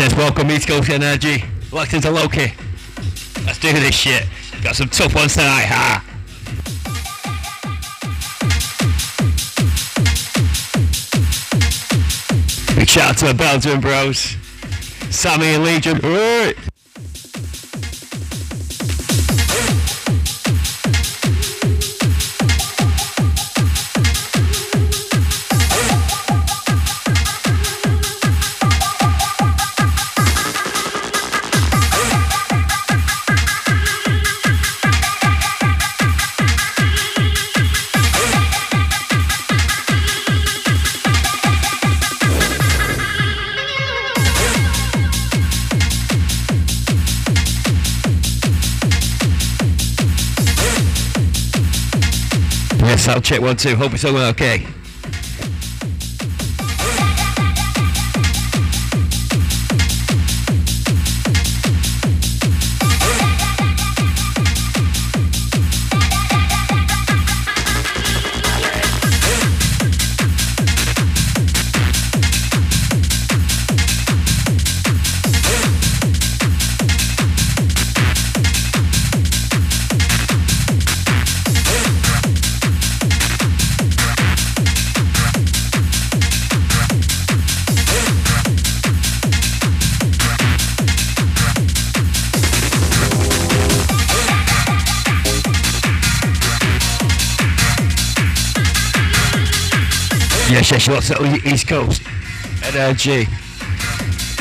Yes, welcome East Coast Energy. Locked into Lok_E. Let's do this shit. Got some tough ones tonight, ha! Big shout out to the Belgian bros. Sammy and Legion. Right. Check one, two. Hope it's all okay. Yes, yes, what's up, East Coast? NRG.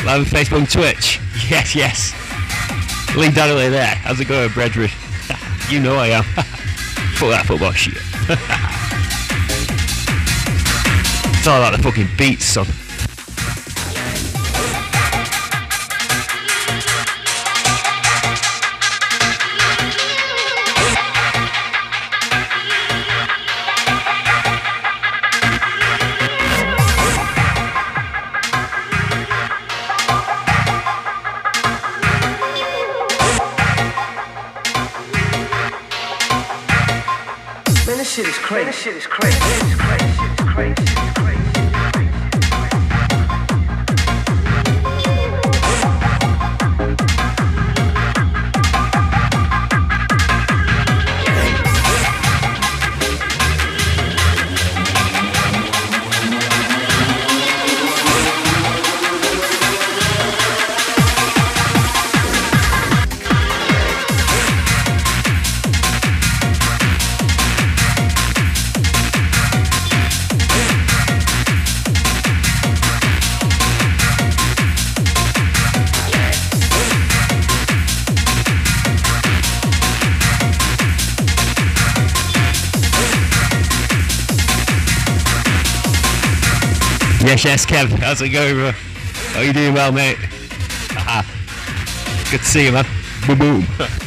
Live on Facebook and Twitch. Yes, yes. Lee Donnelly there. How's it going, brethren? you know I am. Fuck that football shit. it's all about the fucking beats, son. Crazy. Crazy. This shit is crazy. Yes, yes, Kev. How's it going, bro? How you doing, well, mate? Good to see you, man. Boom, boom.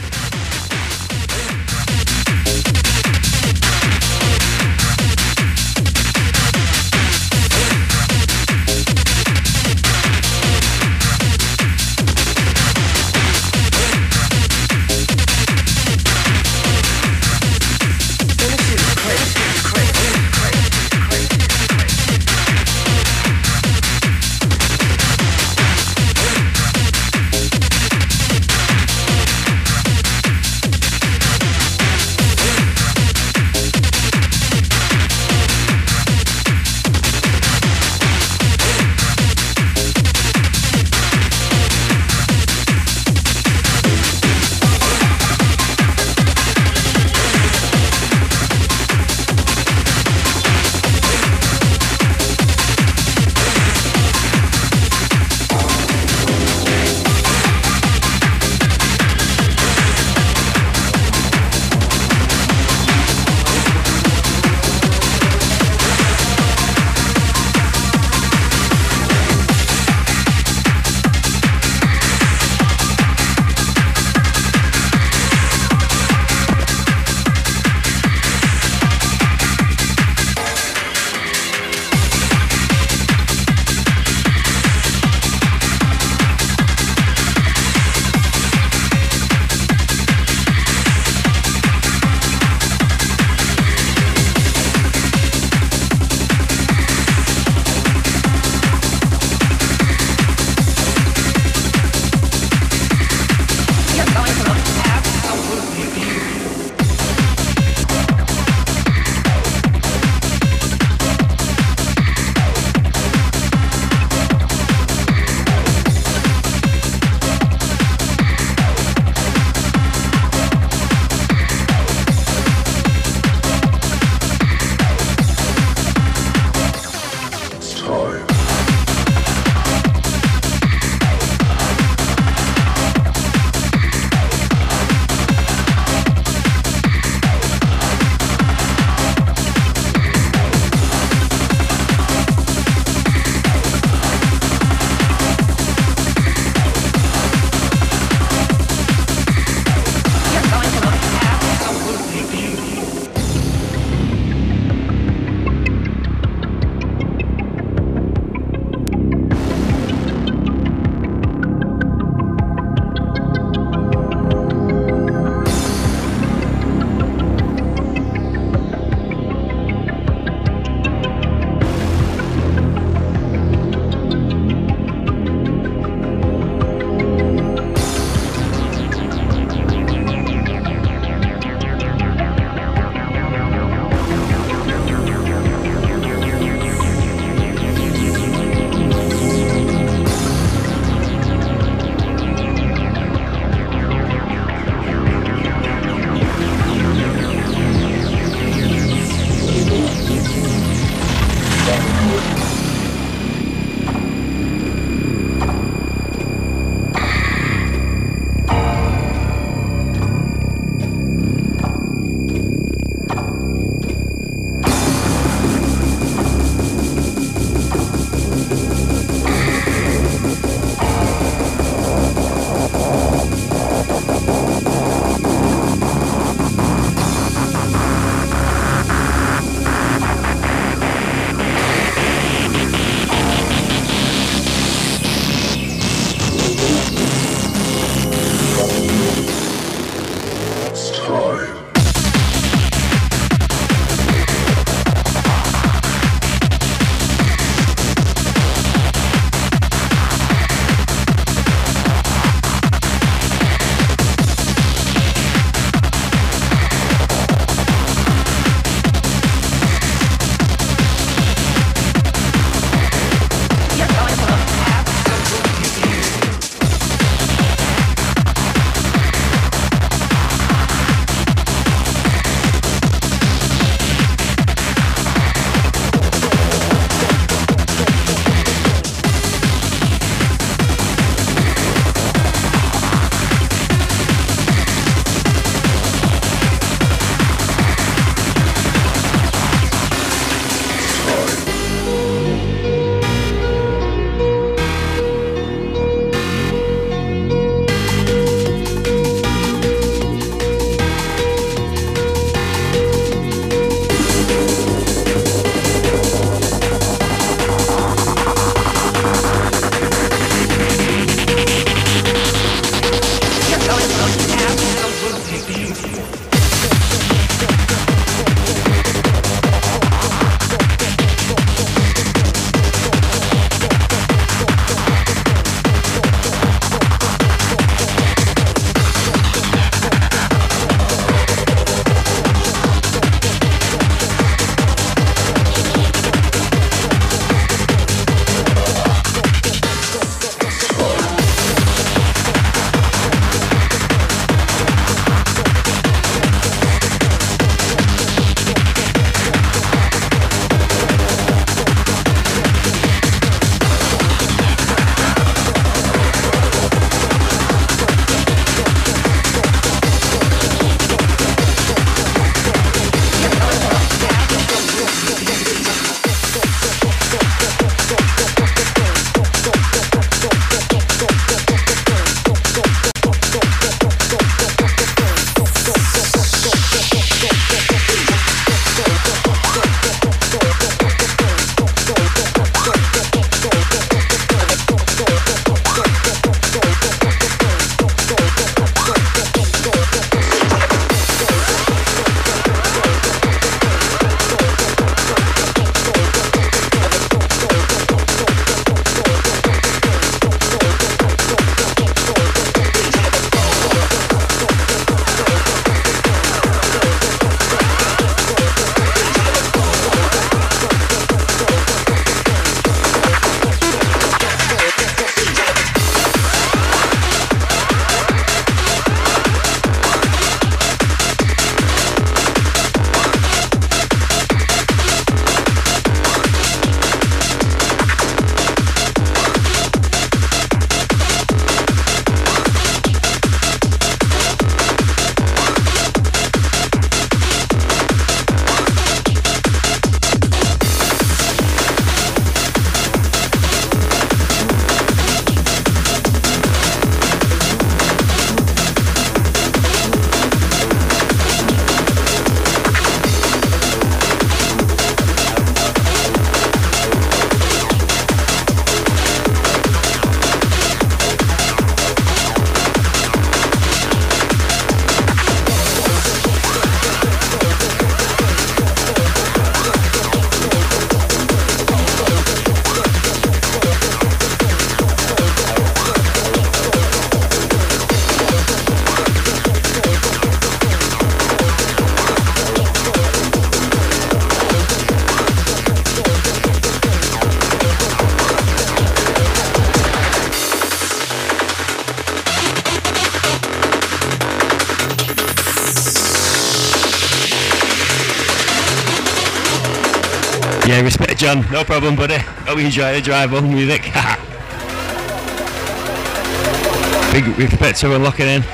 Yeah, respect, John. No problem, buddy. Hope you enjoy the drive home music. Big respect to locking in.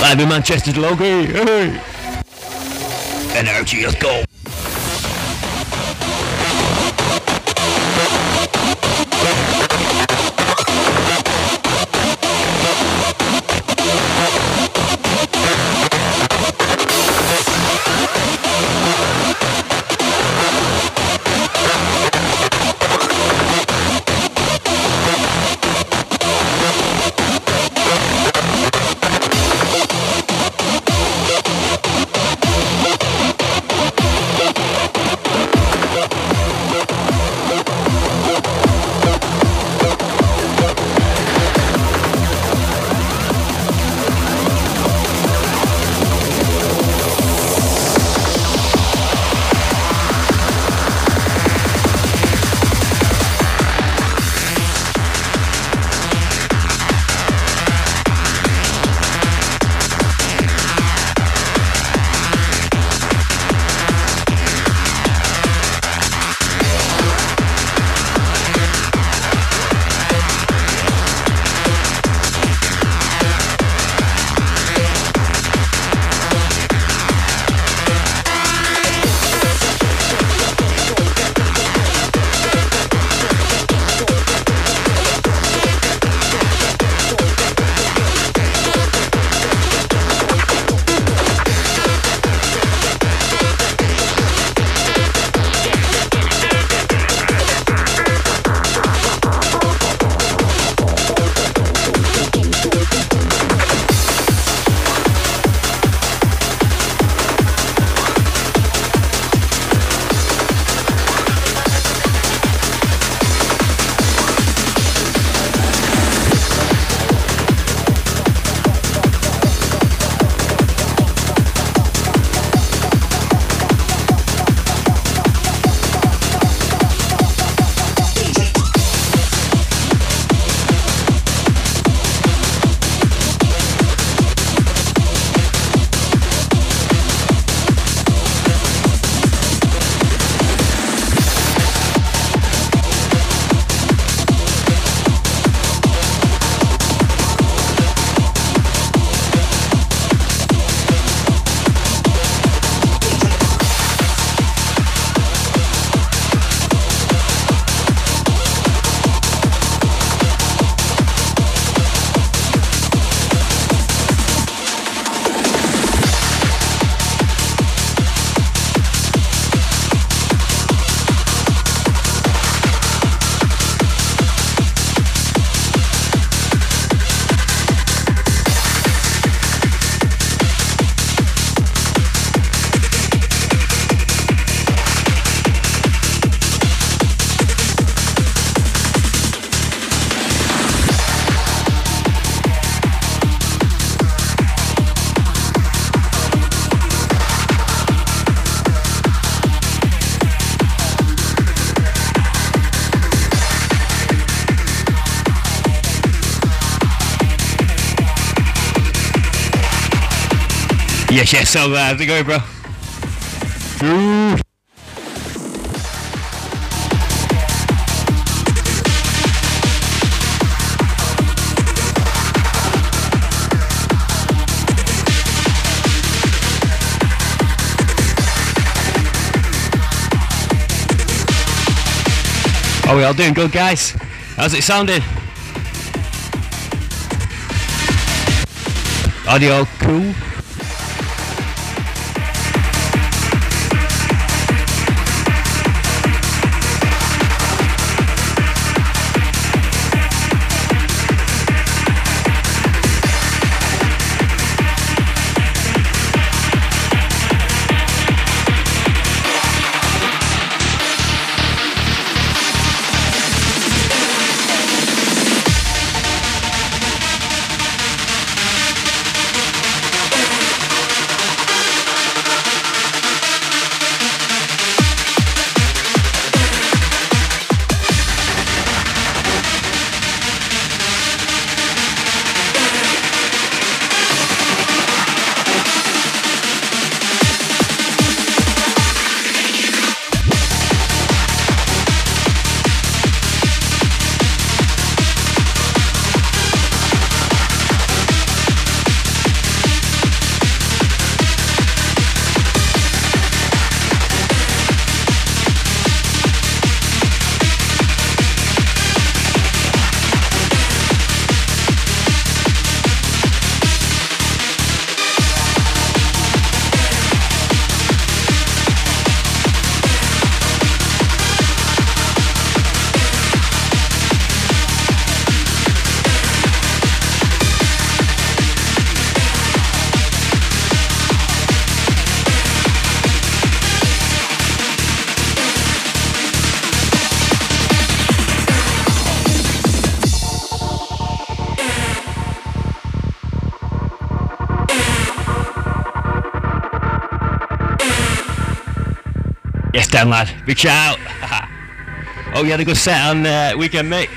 Live in Manchester, Logie. Hey. Energy, let's go. Yes, yes, so uh, how's it going, bro? Ooh. Are we all doing good, guys? How's it sounding? Audio cool? Lad, Reach out. oh, you had a good set on uh, weekend, mate.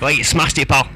Like you smashed it, pal.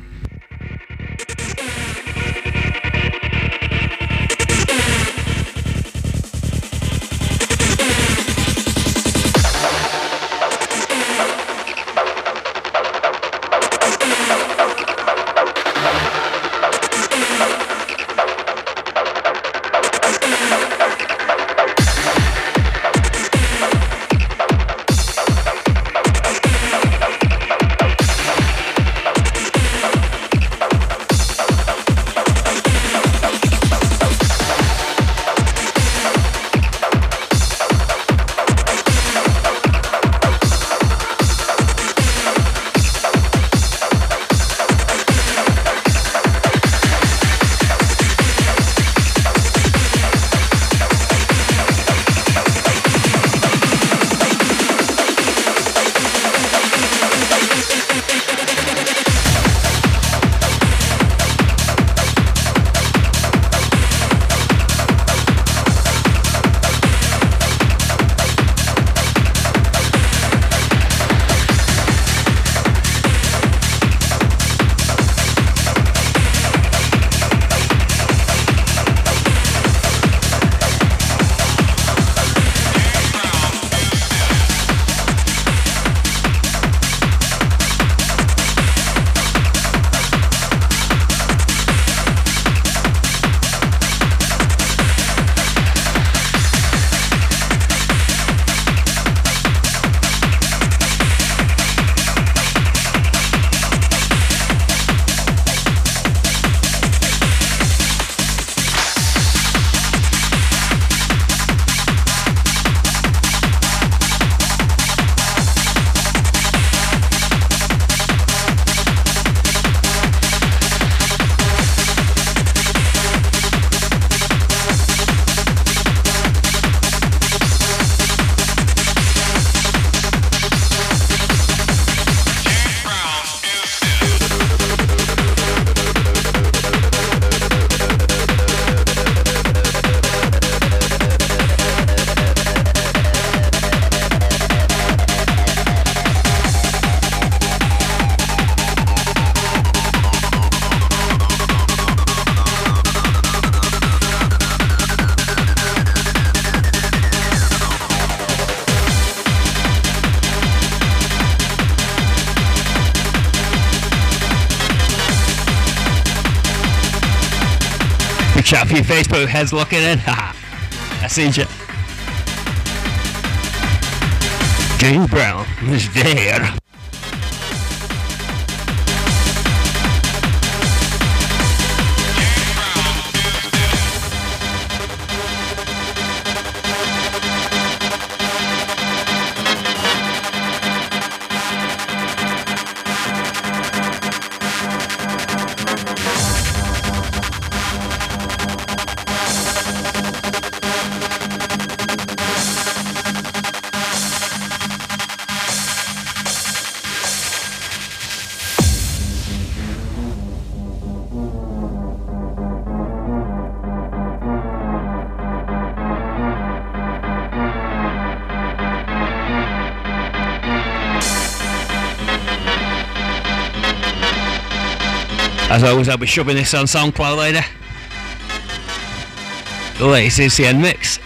Facebook heads looking in. I seen you. James Brown is dead. As always, I'll be shoving this on SoundCloud later. The latest ECN mix.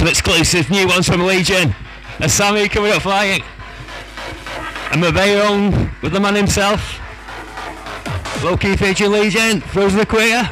Of exclusive new ones from Legion. And Sammy coming up flying. And Mabeo with the man himself. Lok_E feature Legion, Frozen the.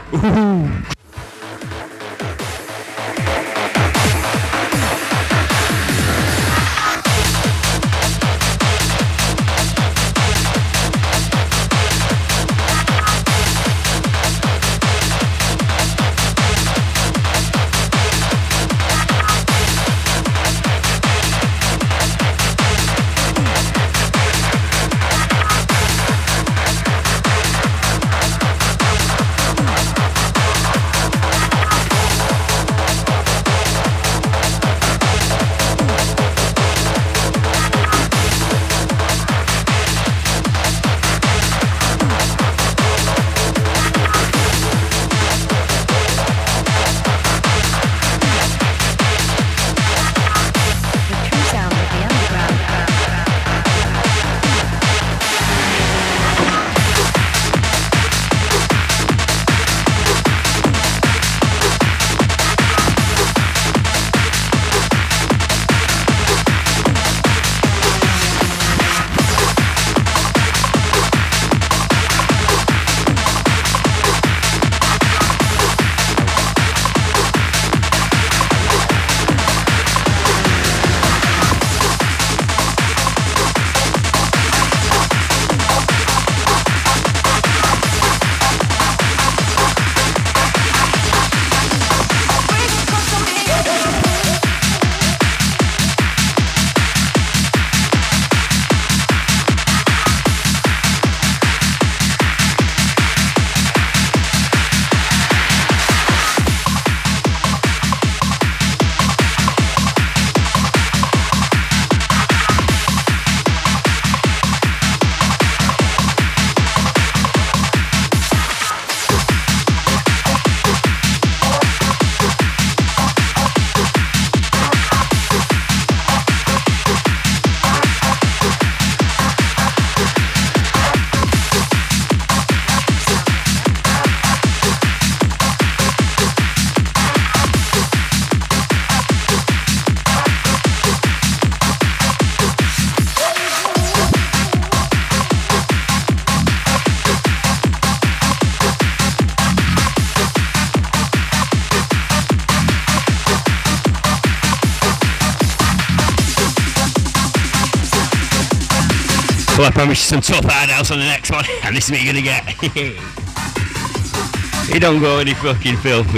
Promise you some tough hard house on the next one, and this is what you're gonna get. he don't go any fucking filth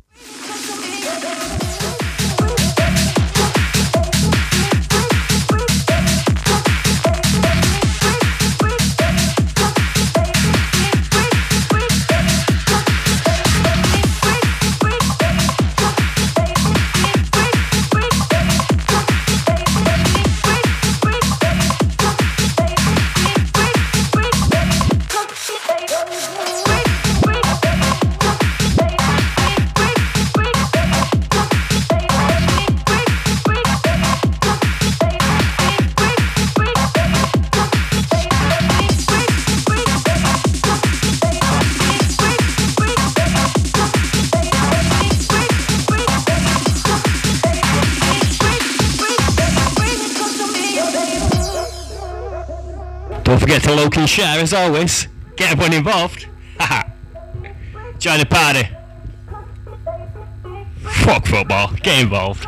and share as always. Get everyone involved. Join the party. Fuck football. Get involved.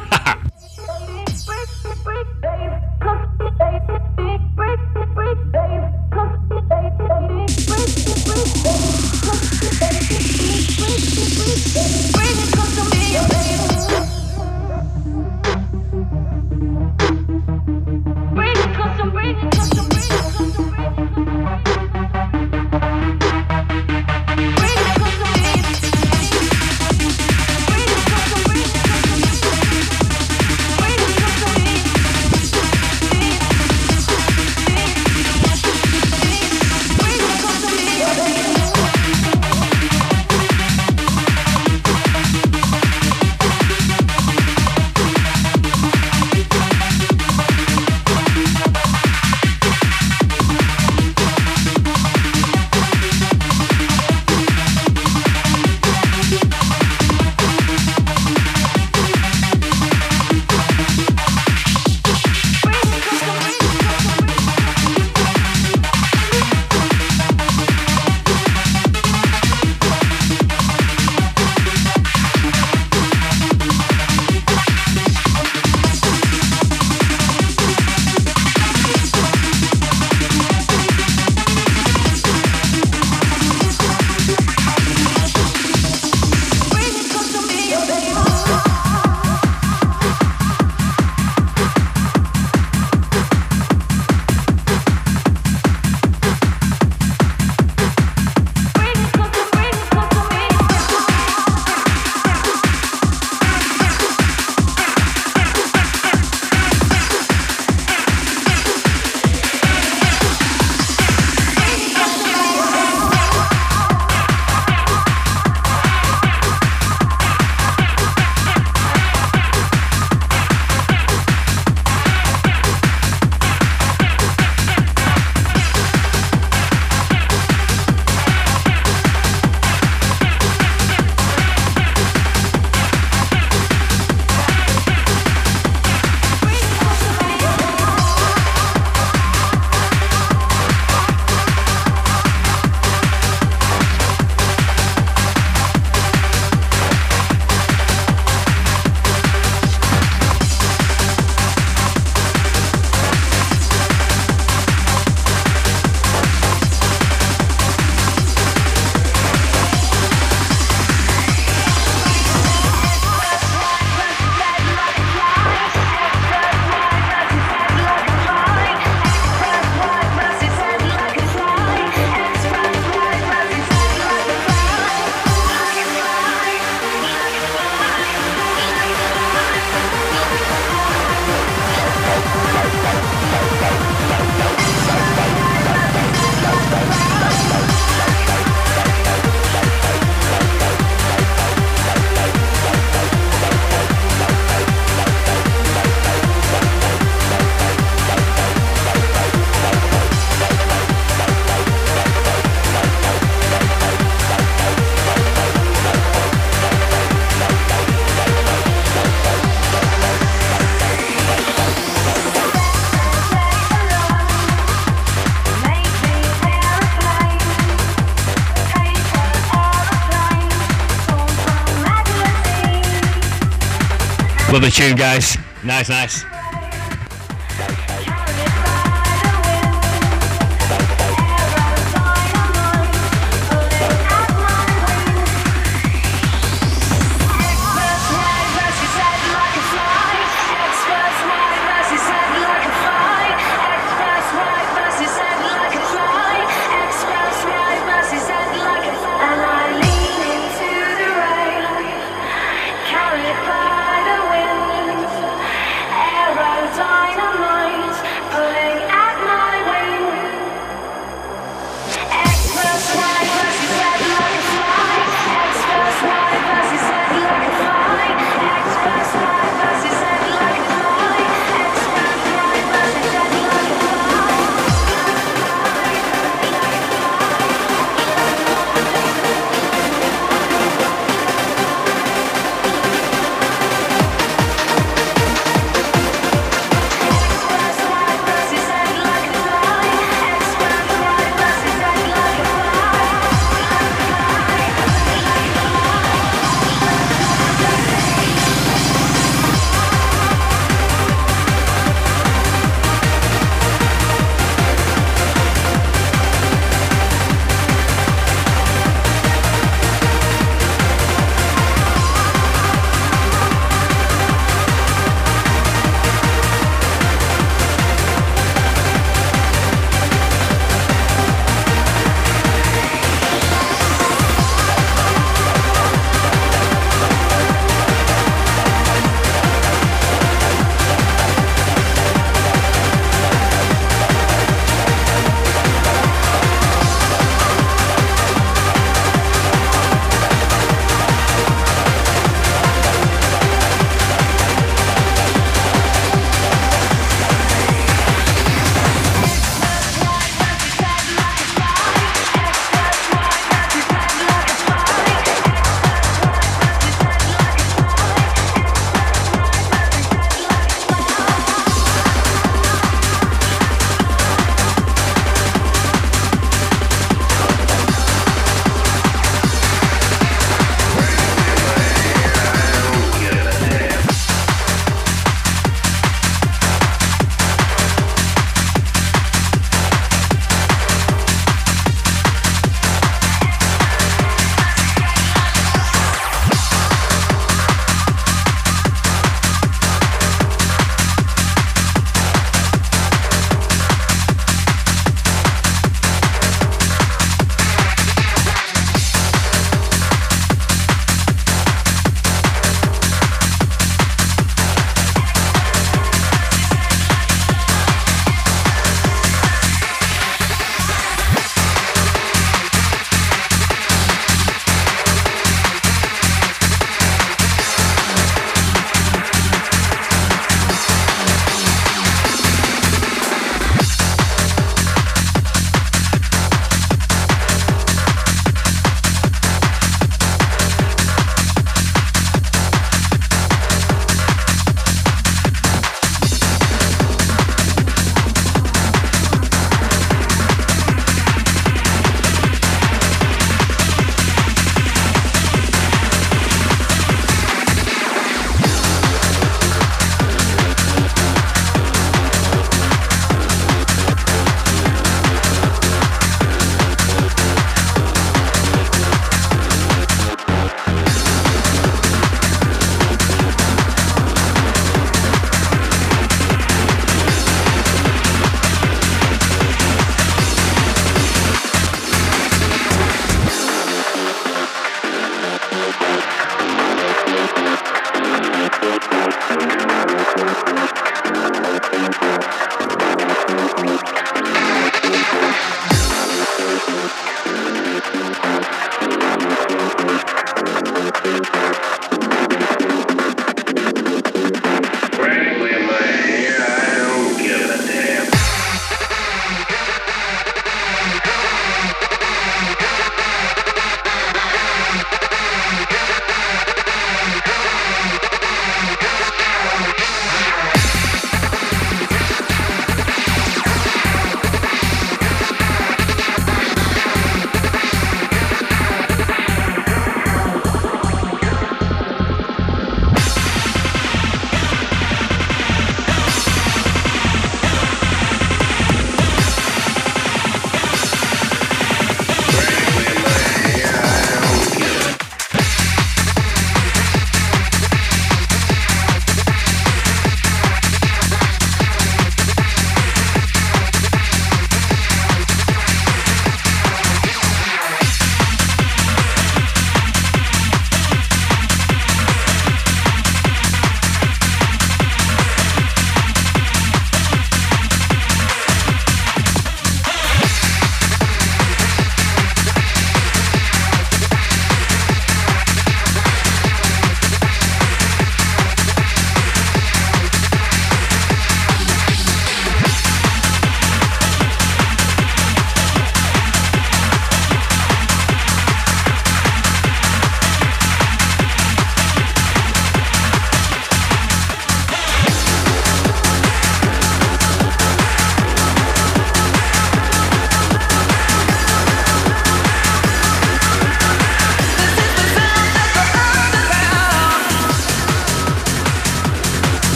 Love the tune, guys. Nice, nice.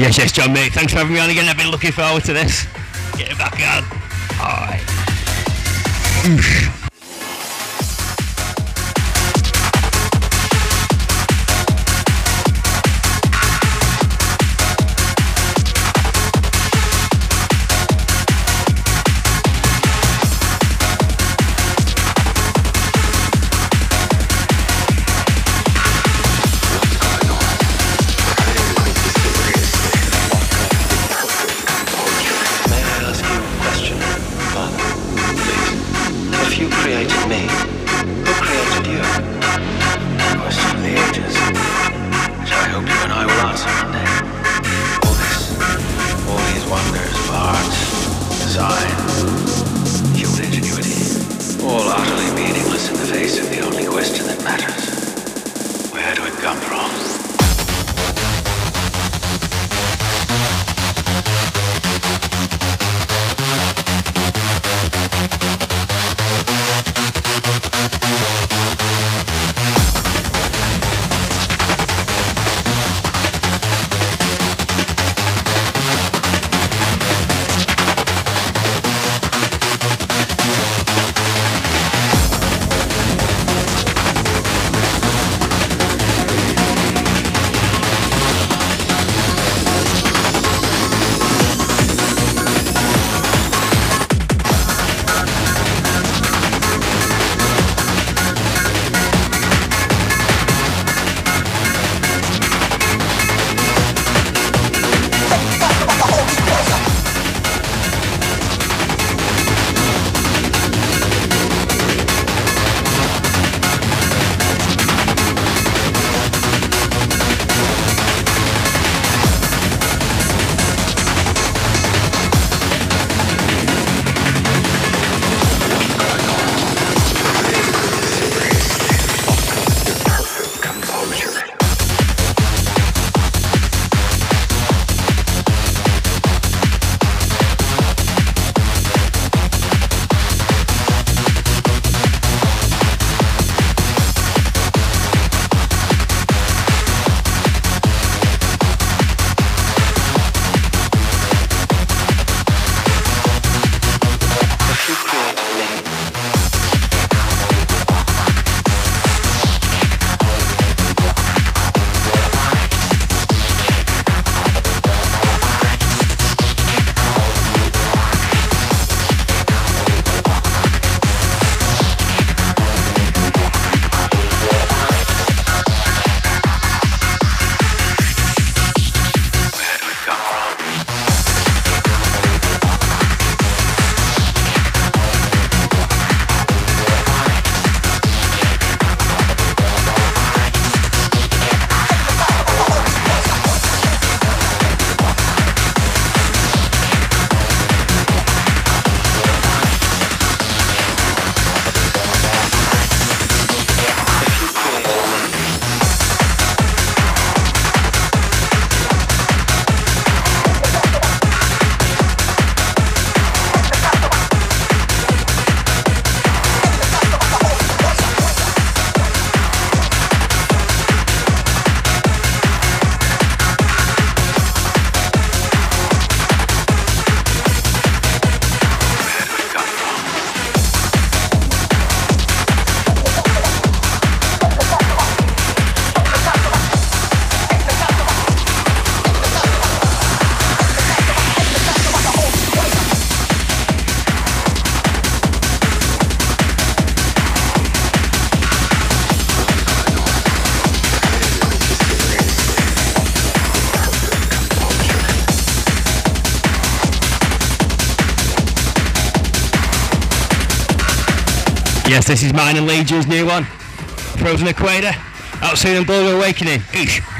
Yes, yes, John, mate. Thanks for having me on again. I've been looking forward to this. Get back on. All right. Yes, this is mine and Legion's new one. Frozen Equator. Out soon and Bulgar Awakening. Eesh.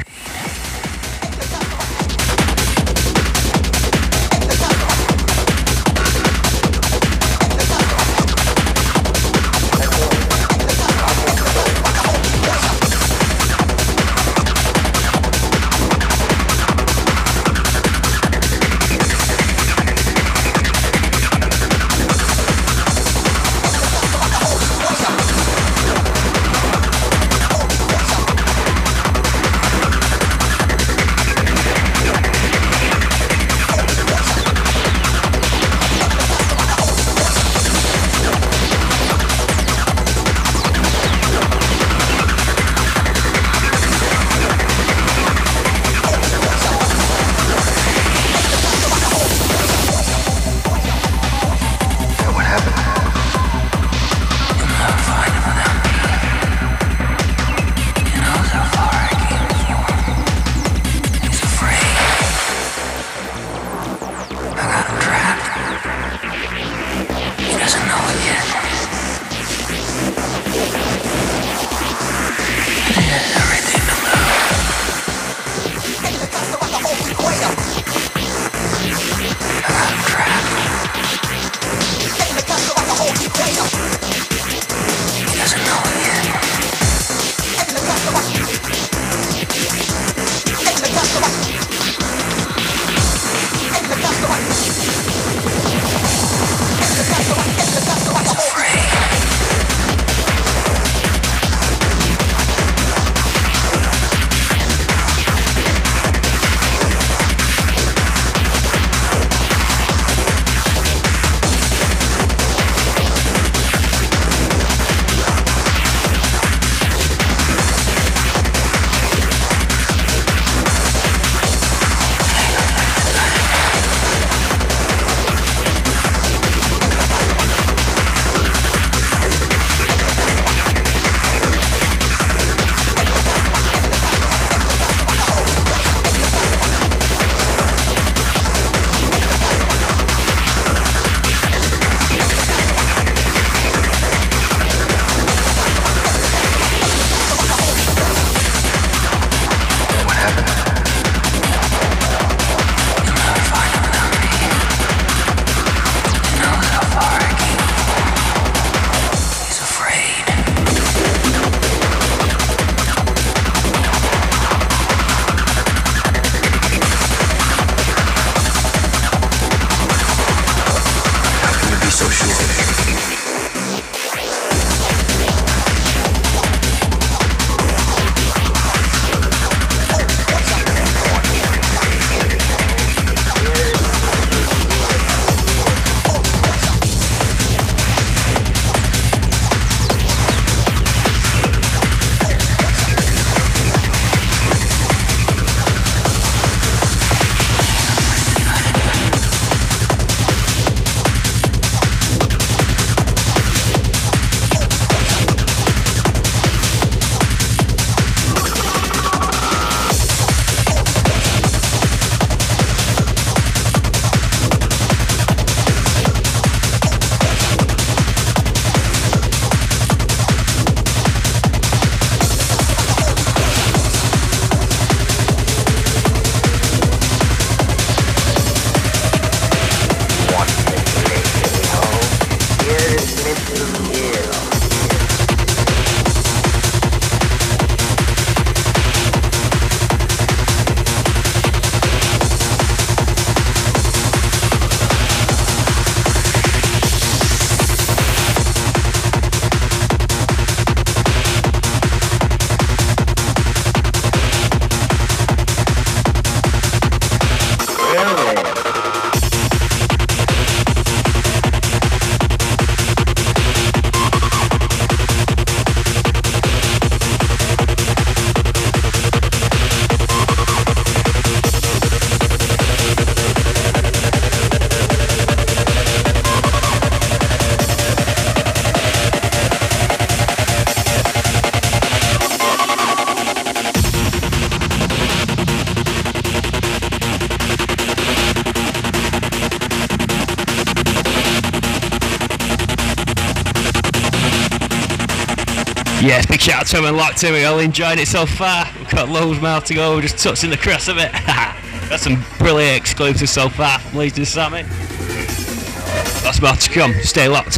Locked in. We're all enjoying it so far. We've got loads more to go. We're just touching the crest of it. got some brilliant exclusives so far from and Sammy. Lots more to come. Stay locked.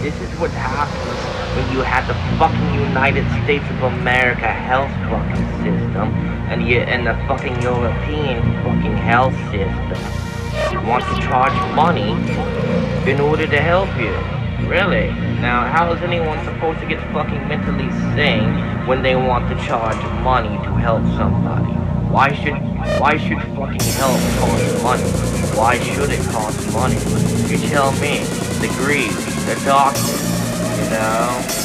This is what happens when you had the fucking United States of America health fucking system and you and the fucking European fucking health system. You want to charge money in order to help you. Really? Now, how is anyone supposed to get fucking mentally sane when they want to charge money to help somebody? Why should why should fucking help cost money? Why should it cost money? You tell me. The greed, the doctor, you know?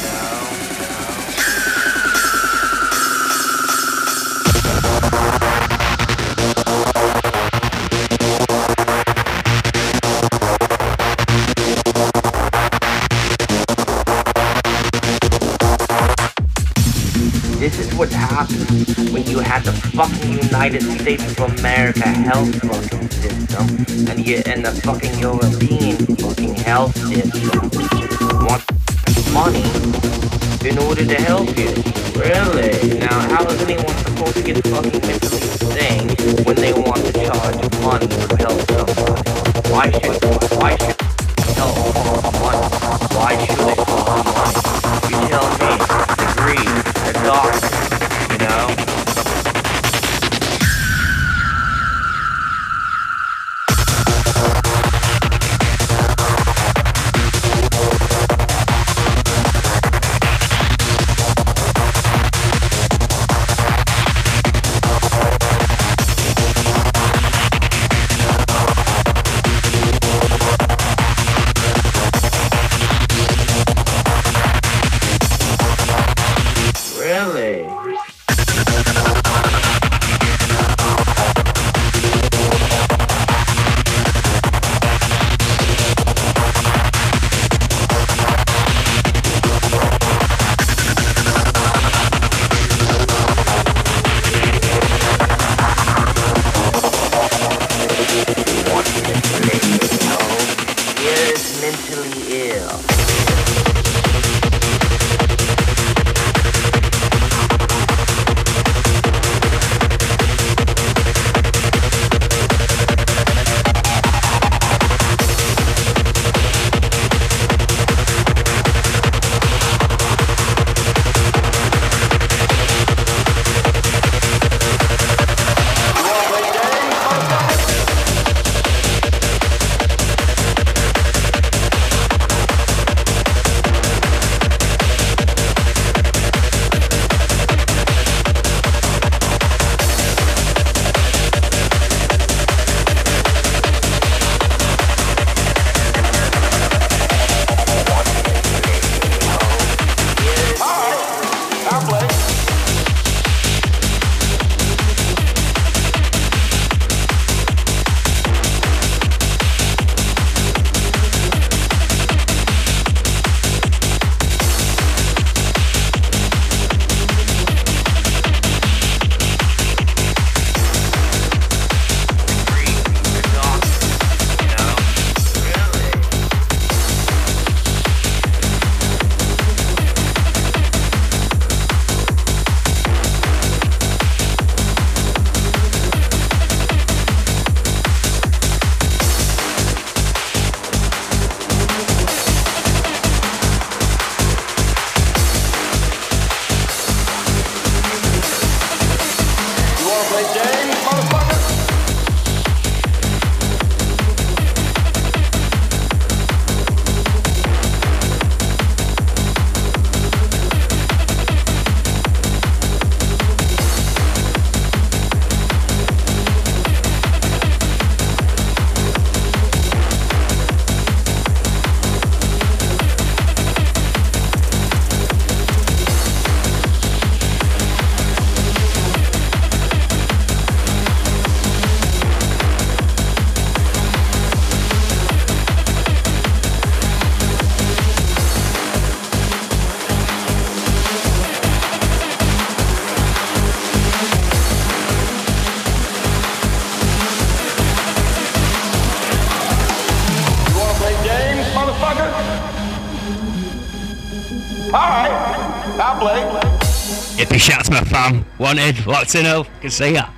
Fucking United States of America health fucking system and you and the fucking European fucking health system want money in order to help you. Really? Now how is anyone supposed to get fucking mentally sane when they want to charge money to help somebody? Why should why should my fam, wanted, locked in, oh, can see ya.